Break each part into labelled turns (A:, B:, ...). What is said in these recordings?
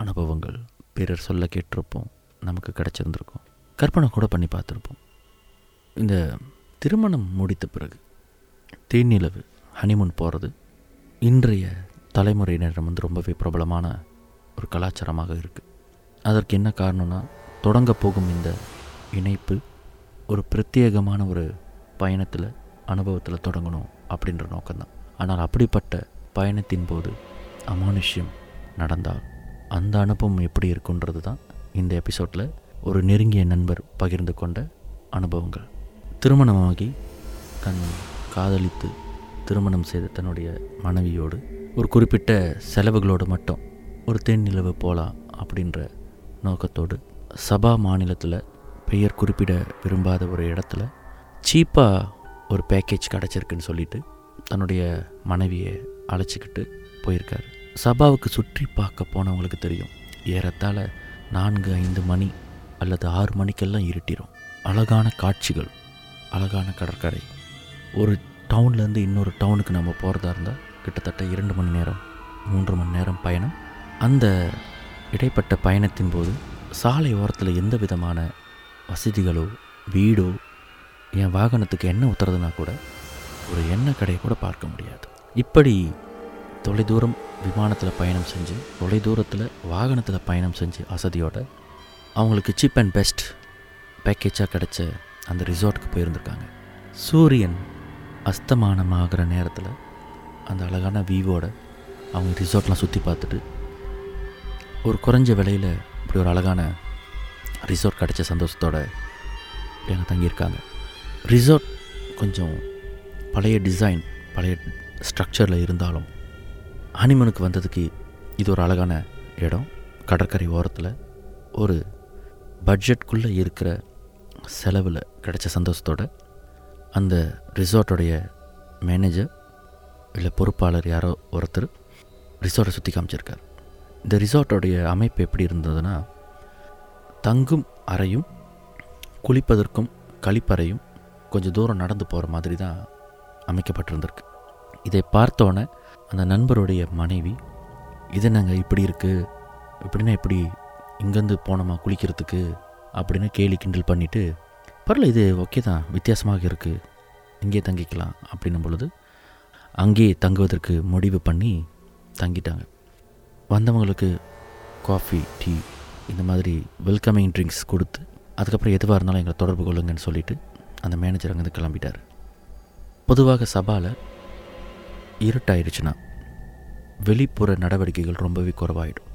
A: அனுபவங்கள் பிறர் சொல்ல கேட்டிருப்போம் நமக்கு கிடச்சிருந்துருக்கும். கற்பனை கூட பண்ணி பார்த்துருப்போம். இந்த திருமணம் முடித்த பிறகு தேனிலவு ஹனிமூன் போகிறது இன்றைய தலைமுறையினரிடம் வந்து ரொம்பவே பிரபலமான ஒரு கலாச்சாரமாக இருக்குது அதற்கு என்ன காரணம்னா தொடங்க போகும் இந்த இணைப்பு ஒரு பிரத்யேகமான ஒரு பயணத்தில் அனுபவத்தில் தொடங்கணும் அப்படின்ற நோக்கம்தான். ஆனால் அப்படிப்பட்ட பயணத்தின் போது அமானுஷ்யம் நடந்தால் அந்த அனுபவம் எப்படி இருக்குன்றது தான் இந்த எபிசோடில் ஒரு நெருங்கிய நண்பர் பகிர்ந்து கொண்ட அனுபவங்கள். திருமணமாகி தன் காதலித்து திருமணம் செய்த தன்னுடைய மனைவியோடு ஒரு குறிப்பிட்ட செலவுகளோடு மட்டும் ஒரு தேன் நிலவு போகலாம் அப்படின்ற நோக்கத்தோடு சபா மாநிலத்தில் பெயர் குறிப்பிட விரும்பாத ஒரு இடத்துல சீப்பாக ஒரு பேக்கேஜ் கிடச்சிருக்குன்னு சொல்லிட்டு தன்னுடைய மனைவியை அழைச்சிக்கிட்டு போயிருக்காரு. சபாவுக்கு சுற்றி பார்க்க போனவங்களுக்கு தெரியும் ஏறத்தாழ நான்கு ஐந்து மணி அல்லது ஆறு மணிக்கெல்லாம் இருட்டிடும் அழகான காட்சிகள் அழகான கடற்கரை. ஒரு டவுன்லேருந்து இன்னொரு டவுனுக்கு நம்ம போகிறதா இருந்தால் கிட்டத்தட்ட இரண்டு மணி நேரம் மூன்று மணி நேரம் பயணம். அந்த இடைப்பட்ட பயணத்தின் போது சாலை ஓரத்தில் எந்த விதமான வசதிகளோ வீடோ என் வாகனத்துக்கு எண்ணெய் ஊற்றுறதுனா கூட ஒரு எண்ணெய் கடையை கூட பார்க்க முடியாது. இப்படி தொலைதூரம் விமானத்தில் பயணம் செஞ்சு தொலைதூரத்தில் வாகனத்தில் பயணம் செஞ்சு வசதியோட அவங்களுக்கு சீப் அண்ட் பெஸ்ட் பேக்கேஜாக கிடச்ச அந்த ரிசார்ட்டுக்கு போயிருந்திருக்காங்க. சூரியன் அஸ்தமானமாகிற நேரத்தில் அந்த அழகான வியூவோட அவங்க ரிசார்ட்லாம் சுற்றி பார்த்துட்டு ஒரு குறைஞ்ச விலையில் இப்படி ஒரு அழகான ரிசார்ட் கிடச்ச சந்தோஷத்தோடு அங்கே தங்கியிருக்காங்க. ரிசார்ட் கொஞ்சம் பழைய டிசைன் பழைய ஸ்ட்ரக்சரில் இருந்தாலும் ஹனிமனுக்கு வந்ததுக்கு இது ஒரு அழகான இடம். கடற்கரை ஓரத்தில் ஒரு பட்ஜெட்குள்ளே இருக்கிற செலவில் கிடைச்ச சந்தோஷத்தோட அந்த ரிசார்ட்டோடைய மேனேஜர் இல்லை பொறுப்பாளர் யாரோ ஒருத்தர் ரிசார்ட்டை சுற்றி காமிச்சிருக்கார். இந்த ரிசார்ட்டோடைய அமைப்பு எப்படி இருந்ததுன்னா தங்கும் அறையும் குளிப்பதற்கும் கழிப்பறையும் கொஞ்சம் தூரம் நடந்து போகிற மாதிரி தான் அமைக்கப்பட்டிருந்திருக்கு. இதை பார்த்தோன்னே அந்த நண்பருடைய மனைவி இது நாங்கள் இப்படி இருக்குது இப்படின்னா இப்படி இங்கேருந்து போனோமா குளிக்கிறதுக்கு? அப்படின்னு கேலி கிண்டல் பண்ணிவிட்டு பரவாயில்ல இது ஓகே தான் வித்தியாசமாக இருக்குது இங்கே தங்கிக்கலாம் அப்படின்னும் பொழுது அங்கேயே தங்குவதற்கு முடிவு பண்ணி தங்கிட்டாங்க. வந்தவங்களுக்கு காஃபி டீ இந்த மாதிரி வெல்கமிங் ட்ரிங்க்ஸ் கொடுத்து அதுக்கப்புறம் எதுவாக இருந்தாலும் எங்களை தொடர்பு கொள்ளுங்கன்னு சொல்லிவிட்டு அந்த மேனேஜர் அங்கேருந்து கிளம்பிட்டார். பொதுவாக சபாவில் இருட்டாயிருச்சுன்னா வெளிப்புற நடவடிக்கைகள் ரொம்பவே குறவாயிடும்.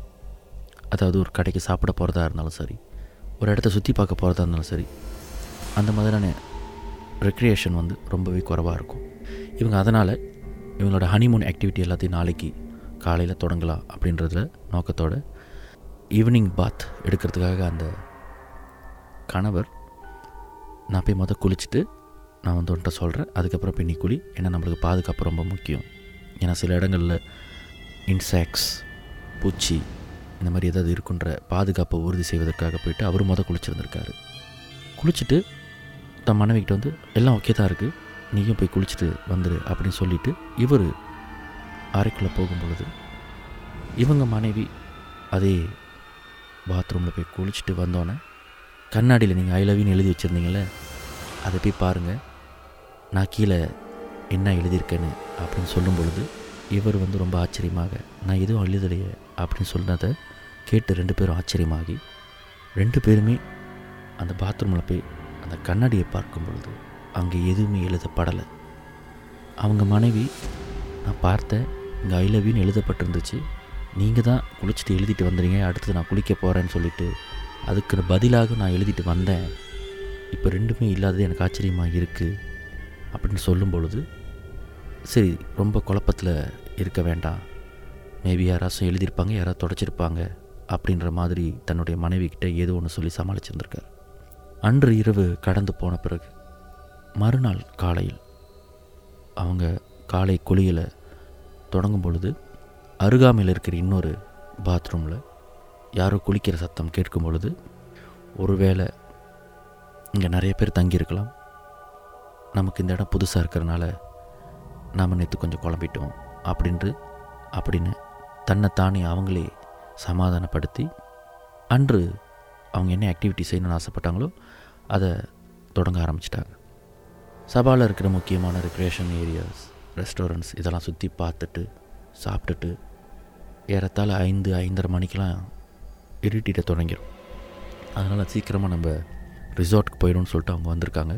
A: அதாவது ஒரு கடைக்கு சாப்பிட போகிறதா இருந்தாலும் சரி ஒரு இடத்த சுற்றி பார்க்க போகிறதா இருந்தாலும் சரி அந்த மாதிரியான ரெக்ரியேஷன் வந்து ரொம்பவே குறைவாக இருக்கும். இவங்க அதனால் இவங்களோட ஹனிமூன் ஆக்டிவிட்டி எல்லாத்தையும் நாளைக்கு காலையில் தொடங்கலாம் அப்படின்றதுல நோக்கத்தோட ஈவினிங் பாத் எடுக்கிறதுக்காக அந்த கணவர் நான் போய் மொதல் குளிச்சுட்டு நான் வந்து உன்ட்ட சொல்கிறேன் அதுக்கப்புறம் பின்னி குழி ஏன்னா நம்மளுக்கு பாதுகாப்பு ரொம்ப முக்கியம். ஏன்னா சில இடங்களில் இன்செக்ட்ஸ் பூச்சி இந்த மாதிரி ஏதாவது இருக்குன்ற பாதுகாப்பை உறுதி செய்வதற்காக போயிட்டு அவர் மொதல் குளிச்சிருந்திருக்காரு. குளிச்சுட்டு தன் மனைவிக்கிட்ட வந்து எல்லாம் ஓகே தான் இருக்குது நீயும் போய் குளிச்சுட்டு வந்துடு அப்படின்னு சொல்லிவிட்டு இவர் அறைக்குள்ளே போகும் பொழுது இவங்க மனைவி அதே பாத்ரூமில் போய் குளிச்சுட்டு வந்தோன்னே கண்ணாடியில் நீங்கள் ஐ லவ்னு எழுதி வச்சுருந்தீங்களே அதை போய் பாருங்கள் நான் கீழே என்ன எழுதியிருக்கேன்னு அப்படின்னு சொல்லும் பொழுது இவர் வந்து ரொம்ப ஆச்சரியமாக நான் எதுவும் எழுதலையே அப்படின்னு சொன்னதை கேட்டு ரெண்டு பேரும் ஆச்சரியமாகி ரெண்டு பேருமே அந்த பாத்ரூமில் போய் அந்த கண்ணாடியை பார்க்கும் பொழுது அங்கே எதுவுமே எழுதப்படலை. அவங்க மனைவி நான் பார்த்தேன் இங்கே ஐ எழுதப்பட்டிருந்துச்சு. நீங்கள் தான் குளிச்சுட்டு எழுதிட்டு வந்துடுங்க அடுத்து நான் குளிக்க போகிறேன்னு சொல்லிட்டு அதுக்கு பதிலாக நான் எழுதிட்டு வந்தேன். இப்போ ரெண்டுமே இல்லாதது எனக்கு ஆச்சரியமாக இருக்குது அப்படின்னு சொல்லும் பொழுது சரி ரொம்ப குழப்பத்தில் இருக்க வேண்டாம். மேபி யாராச்சும் எழுதியிருப்பாங்க யாராவது தொடச்சிருப்பாங்க அப்படின்ற மாதிரி தன்னுடைய மனைவிக்கிட்ட ஏதோ ஒன்று சொல்லி சமாளிச்சிருந்திருக்கார். அன்று இரவு கடந்து போன பிறகு மறுநாள் காலையில் அவங்க காலை குளியலை தொடங்கும் பொழுது அருகாமையில் இருக்கிற இன்னொரு பாத்ரூமில் யாரோ குளிக்கிற சத்தம் கேட்கும் பொழுது ஒருவேளை இங்கே நிறைய பேர் தங்கியிருக்கலாம் நமக்கு இந்த இடம் புதுசாக இருக்கிறனால நாம் நேற்று கொஞ்சம் குழம்பிட்டோம் அப்படின்று அப்படின்னு தன்னைத்தானே அவங்களே சமாதானப்படுத்தி அன்று அவங்க என்ன ஆக்டிவிட்டி செய்யணும்னு ஆசைப்பட்டாங்களோ அதை தொடங்க ஆரம்பிச்சிட்டாங்க. சபாவில் இருக்கிற முக்கியமான ரெக்ரியேஷன் ஏரியாஸ் ரெஸ்டாரண்ட்ஸ் இதெல்லாம் சுற்றி பார்த்துட்டு சாப்பிட்டுட்டு ஏறத்தாழ ஐந்து ஐந்தரை மணிக்கெலாம் இருட்டிட தொடங்கிடும் அதனால் சீக்கிரமாக நம்ம ரிசார்ட்டுக்கு போயிடும்னு சொல்லிட்டு அவங்க வந்திருக்காங்க.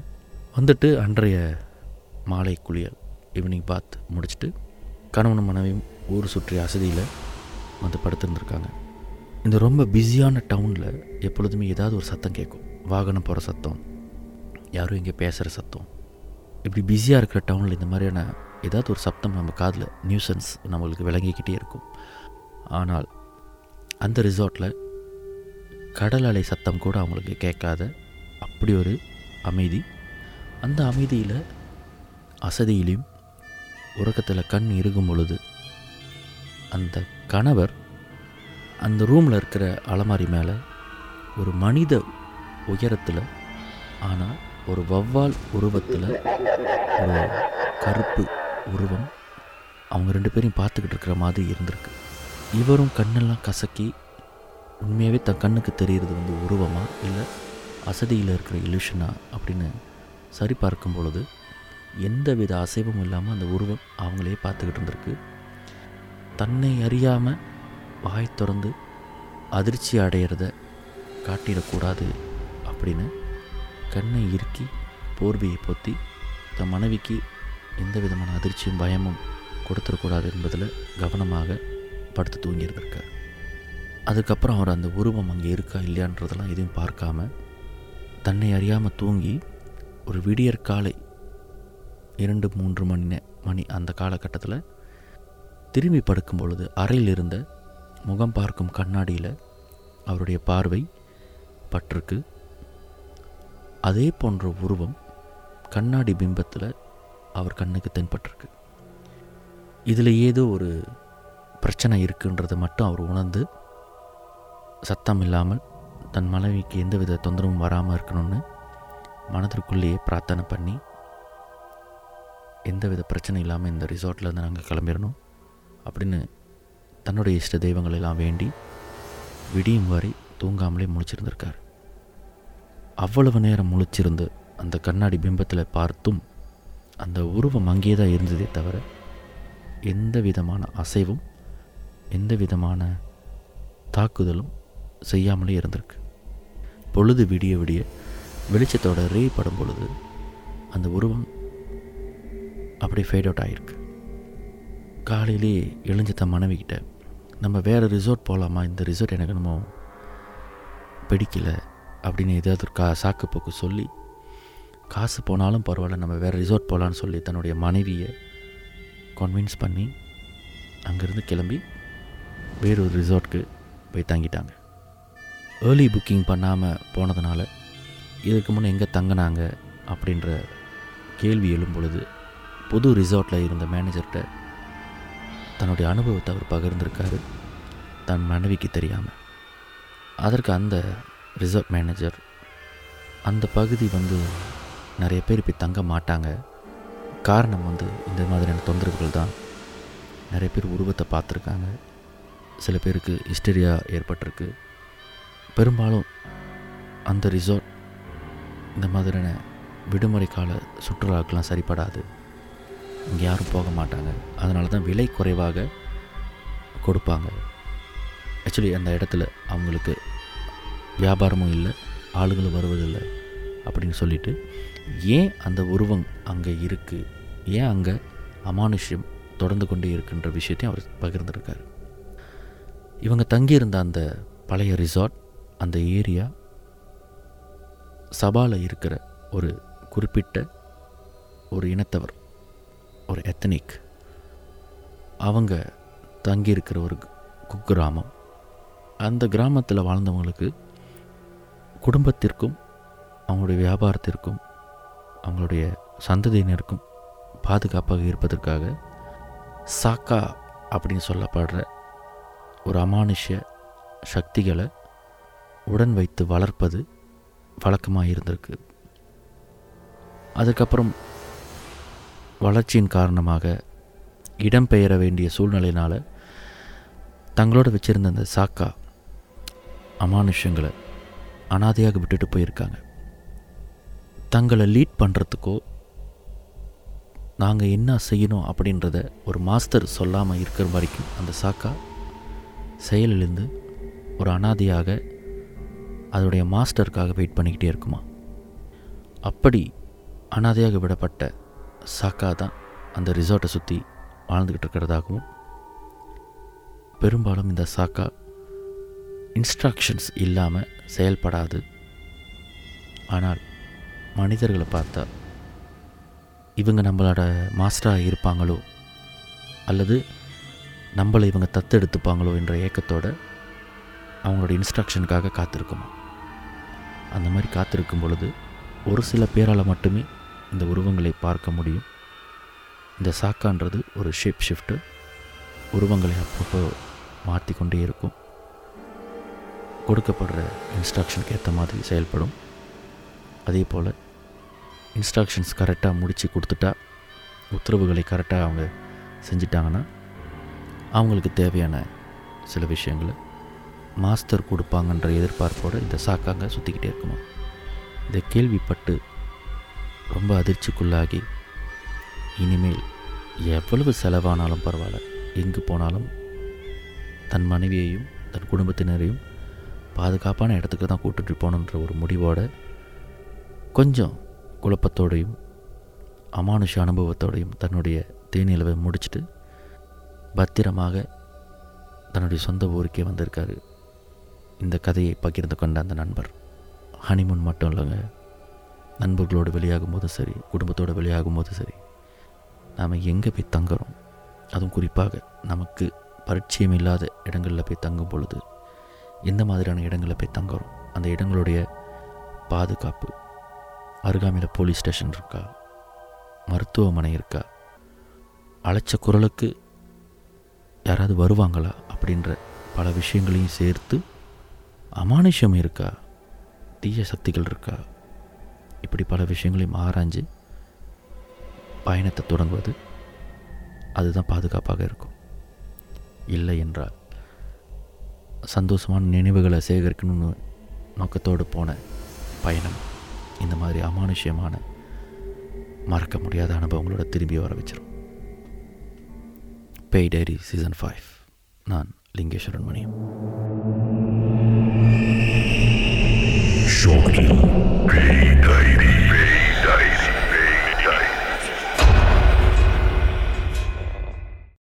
A: வந்துட்டு அன்றைய மாலை குளியல் ஈவினிங் பாத் முடிச்சுட்டு கணவனும் மனைவியும் ஊர் சுற்றி அசதியில் வந்து படுத்துருந்துருக்காங்க. இந்த ரொம்ப பிஸியான டவுனில் எப்பொழுதுமே ஏதாவது ஒரு சத்தம் கேட்கும். வாகனம் போகிற சத்தம் யாரும் இங்கே பேசுகிற சத்தம். இப்படி பிஸியாக இருக்கிற டவுனில் இந்த மாதிரியான ஏதாவது ஒரு சத்தம் நம்ம காதில் நியூசன்ஸ் நம்மளுக்கு விளங்கிக்கிட்டே இருக்கும். ஆனால் அந்த ரிசார்ட்டில் கடல் அலை சத்தம் கூட அவங்களுக்கு கேட்காத அப்படி ஒரு அமைதி அந்த அமைதியில் அசதியிலையும் உறக்கத்தில் கண் இருக்கும் பொழுது அந்த கணவர் அந்த ரூமில் இருக்கிற அலமாரி மேலே ஒரு மனித உயரத்தில் ஆனால் ஒரு வவ்வால் உருவத்தில் ஒரு கருப்பு உருவம் அவங்க ரெண்டு பேரையும் பார்த்துக்கிட்டு இருக்கிற மாதிரி இருந்திருக்கு. இவரும் கண்ணெல்லாம் கசக்கி உண்மையாகவே தன் கண்ணுக்கு தெரிகிறது வந்து உருவமாக இல்லை அசதியில் இருக்கிற இலுஷனா அப்படின்னு சரி பார்க்கும் பொழுது எந்த வித அசைவும் இல்லாமல் அந்த உருவம் அவங்களே பார்த்துக்கிட்டு இருந்திருக்கு. தன்னை அறியாமல் வாய் திறந்து அதிர்ச்சி அடையிறத காட்டிடக்கூடாது அப்படின்னு கண்ணை இறுக்கி போர்வையை பொத்தி தன் மனைவிக்கு எந்த விதமான அதிர்ச்சியும் பயமும் கொடுத்துடக்கூடாது என்பதில் கவனமாக படுத்து தூங்கியிருந்திருக்கார். அதுக்கப்புறம் அவர் அந்த உருவம் அங்கே இருக்கா இல்லையான்றதெல்லாம் எதுவும் பார்க்காம தன்னை அறியாமல் தூங்கி ஒரு விடியற் காலை இரண்டு மூன்று மணி நே- மணி அந்த காலகட்டத்தில் திரும்பி படுக்கும் பொழுது அறையில் இருந்த முகம் பார்க்கும் கண்ணாடியில் அவருடைய பார்வை பட்டிருக்கு. அதே போன்ற உருவம் கண்ணாடி பிம்பத்தில் அவர் கண்ணுக்கு தென்பட்டிருக்கு. இதில் ஏதோ ஒரு பிரச்சனை இருக்குன்றதை மட்டும் அவர் உணர்ந்து சத்தம் இல்லாமல் தன் மனைவிக்கு எந்தவித தொந்தரவும் வராமல் இருக்கணும்னு மனதிற்குள்ளேயே பிரார்த்தனை பண்ணி எந்தவித பிரச்சனை இல்லாமல் இந்த ரிசார்ட்லேருந்து நாங்கள் கிளம்பிடணும் அப்படின்னு தன்னுடைய இஷ்ட தெய்வங்களை எல்லாம் வேண்டி விடியும் வரை தூங்காமலே முழிச்சிருந்திருக்கார். அவ்வளவு நேரம் முழிச்சிருந்து அந்த கண்ணாடி பிம்பத்தில் பார்த்தும் அந்த உருவம் அங்கேயே தான் இருந்ததே தவிர எந்த விதமான அசைவும் எந்த விதமான தாக்குதலும் செய்யாமலே இருந்திருக்கு. பொழுது விடிய விடிய வெளிச்சத்தோட ரே படும் பொழுது அந்த உருவம் அப்படியே ஃபேட் அவுட் ஆகிருக்கு காலையிலே எழுஞ்ச தன் மனைவிக்கிட்ட நம்ம வேறு ரிசார்ட் போகலாமா இந்த ரிசார்ட் எனக்கு என்னமோ பிடிக்கல அப்படின்னு ஏதாவது ஒரு கா சாக்கு போக்கு சொல்லி காசு போனாலும் பரவாயில்ல நம்ம வேறு ரிசார்ட் போகலான்னு சொல்லி தன்னுடைய மனைவியை கன்வின்ஸ் பண்ணி அங்கேருந்து கிளம்பி வேறொரு ரிசார்ட்க்கு போய் தங்கிட்டாங்க. ஏர்லி புக்கிங் பண்ணாமல் போனதுனால இதுக்கு முன்னே எங்கே தங்கினாங்க அப்படின்ற கேள்வி எழும் பொழுது புது ரிசார்ட்டில் இருந்த மேனேஜர்கிட்ட தன்னுடைய அனுபவத்தை அவர் பகிர்ந்திருக்காரு. தன் மனைவிக்கு தெரியாமல் அதற்கு அந்த ரிசார்ட் மேனேஜர் அந்த பகுதி வந்து நிறைய பேர் இப்போ தங்க மாட்டாங்க. காரணம் வந்து இந்த மாதிரியான தொந்தரவுகள் தான். நிறைய பேர் உருவத்தை பார்த்துருக்காங்க. சில பேருக்கு ஹிஸ்டரியா ஏற்பட்டிருக்கு. பெரும்பாலும் அந்த ரிசார்ட் இந்த மாதிரியான விடுமுறை கால சுற்றுலாக்கெலாம் சரிப்படாது. இங்கே யாரும் போக மாட்டாங்க. அதனால தான் விலை குறைவாக கொடுப்பாங்க. ஆக்சுவலி அந்த இடத்துல அவங்களுக்கு வியாபாரமும் இல்லை ஆளுகள் வருவதில்லை அப்படின்னு சொல்லிட்டு ஏன் அந்த உருவம் அங்கே இருக்குது ஏன் அங்கே அமானுஷ்யம் தொடர்ந்து கொண்டே இருக்குன்ற விஷயத்தையும் அவர் பகிர்ந்திருக்கார். இவங்க தங்கியிருந்த அந்த பழைய ரிசார்ட் அந்த ஏரியா சபாவில் இருக்கிற ஒரு குறிப்பிட்ட ஒரு இனத்தவர் ஒரு எத்தனிக் அவங்க தங்கியிருக்கிற ஒரு குக்கிராமம். அந்த கிராமத்தில் வாழ்ந்தவங்களுக்கு குடும்பத்திற்கும் அவங்களுடைய வியாபாரத்திற்கும் அவங்களுடைய சந்ததியினருக்கும் பாதுகாப்பாக இருப்பதற்காக சாக்கா அப்படின்னு சொல்லப்படுற ஒரு அமானுஷ்ய சக்திகளை உடன் வைத்து வளர்ப்பது வழக்கமாக இருந்திருக்கு. அதுக்கப்புறம் வளர்ச்சியின் காரணமாக இடம்பெயர வேண்டிய சூழ்நிலையினால் தங்களோட வச்சுருந்த அந்த சாக்கா அமானுஷங்களை அனாதையாக விட்டுட்டு போயிருக்காங்க. தங்களை லீட் பண்ணுறதுக்கோ நாங்கள் என்ன செய்யணும் அப்படின்றத ஒரு மாஸ்டர் சொல்லாமல் இருக்கிற வரைக்கும் அந்த சாக்கா செயலிலிருந்து ஒரு அனாதையாக அதோடைய மாஸ்டருக்காக வெயிட் பண்ணிக்கிட்டே இருக்குமா? அப்படி அனாதையாக விடப்பட்ட சாக்கா தான் அந்த ரிசார்ட்டை சுற்றி வாழ்ந்துக்கிட்டு இருக்கிறதாகவும் பெரும்பாலும் இந்த சாக்கா இன்ஸ்ட்ரக்ஷன்ஸ் இல்லாமல் செயல்படாது. ஆனால் மனிதர்களை பார்த்தா இவங்க நம்மளோட மாஸ்டராக இருப்பாங்களோ? அல்லது நம்மளை இவங்க தத்தெடுத்துப்பாங்களோ என்ற ஏக்கத்தோட அவங்களோட இன்ஸ்ட்ரக்ஷனுக்காக காத்திருக்குமா? அந்த மாதிரி காத்திருக்கும் பொழுது ஒரு சில பேரால் மட்டுமே இந்த உருவங்களை பார்க்க முடியும். இந்த சாக்கான்றது ஒரு ஷேப் ஷிஃப்ட்டு உருவங்களை அப்பப்போ மாற்றி கொண்டே இருக்கும். கொடுக்கப்படுற இன்ஸ்ட்ரக்ஷனுக்கு ஏற்ற மாதிரி செயல்படும். அதே போல் இன்ஸ்ட்ரக்ஷன்ஸ் கரெக்டாக முடித்து கொடுத்துட்டா உத்தரவுகளை கரெக்டாக அவங்க செஞ்சிட்டாங்கன்னா அவங்களுக்கு தேவையான சில விஷயங்களை மாஸ்டர் கொடுப்பாங்கன்ற எதிர்பார்ப்போடு இந்த சாக்காங்க சுற்றிக்கிட்டே இருக்குமா? இதை கேள்விப்பட்டு ரொம்ப அதிர்ச்சிக்குள்ளாகி இனிமேல் எவ்வளவு செலவானாலும் பரவாயில்ல. எங்கு போனாலும் தன் மனைவியையும் தன் குடும்பத்தினரையும் பாதுகாப்பான இடத்துக்கு தான் கூட்டுட்டு போகணுன்ற ஒரு முடிவோடு கொஞ்சம் குழப்பத்தோடையும் அமானுஷ அனுபவத்தோடையும் தன்னுடைய தேனிலவை முடிச்சுட்டு பத்திரமாக தன்னுடைய சொந்த ஊருக்கே வந்திருக்காரு இந்த கதையை பகிர்ந்து கொண்ட அந்த நண்பர். ஹனிமூன் மட்டும் இல்லைங்க. நண்பர்களோடு வெளியாகும் போதும் சரி குடும்பத்தோடு வெளியாகும் போதும் சரி நாம் எங்கே போய் தங்குறோம்? அதுவும் குறிப்பாக நமக்கு பரிச்சயம் இல்லாத இடங்களில் போய் தங்கும் பொழுது எந்த மாதிரியான இடங்களில் போய் தங்குறோம்? அந்த இடங்களுடைய பாதுகாப்பு. அருகாமையில் போலீஸ் ஸ்டேஷன் இருக்கா? மருத்துவமனை இருக்கா? அழைச்ச குரலுக்கு யாராவது வருவாங்களா? அப்படின்ற பல விஷயங்களையும் சேர்த்து அமானுஷம் இருக்கா? தீய சக்திகள் இருக்கா? இப்படி பல விஷயங்களையும் ஆராய்ஞ்சு பயணத்தை தொடங்குவது அதுதான் பாதுகாப்பாக இருக்கும். இல்லை என்றால் சந்தோஷமான நினைவுகளை சேகரிக்கணும்னு நோக்கத்தோடு போன பயணம் இந்த மாதிரி அமானுஷ்யமான மறக்க முடியாத அனுபவங்களோட திரும்பி வர வச்சிடும் பேய் டைரி சீசன் ஃபைவ் நான் लिंगेश्वर मणि
B: शौकीन की डायरी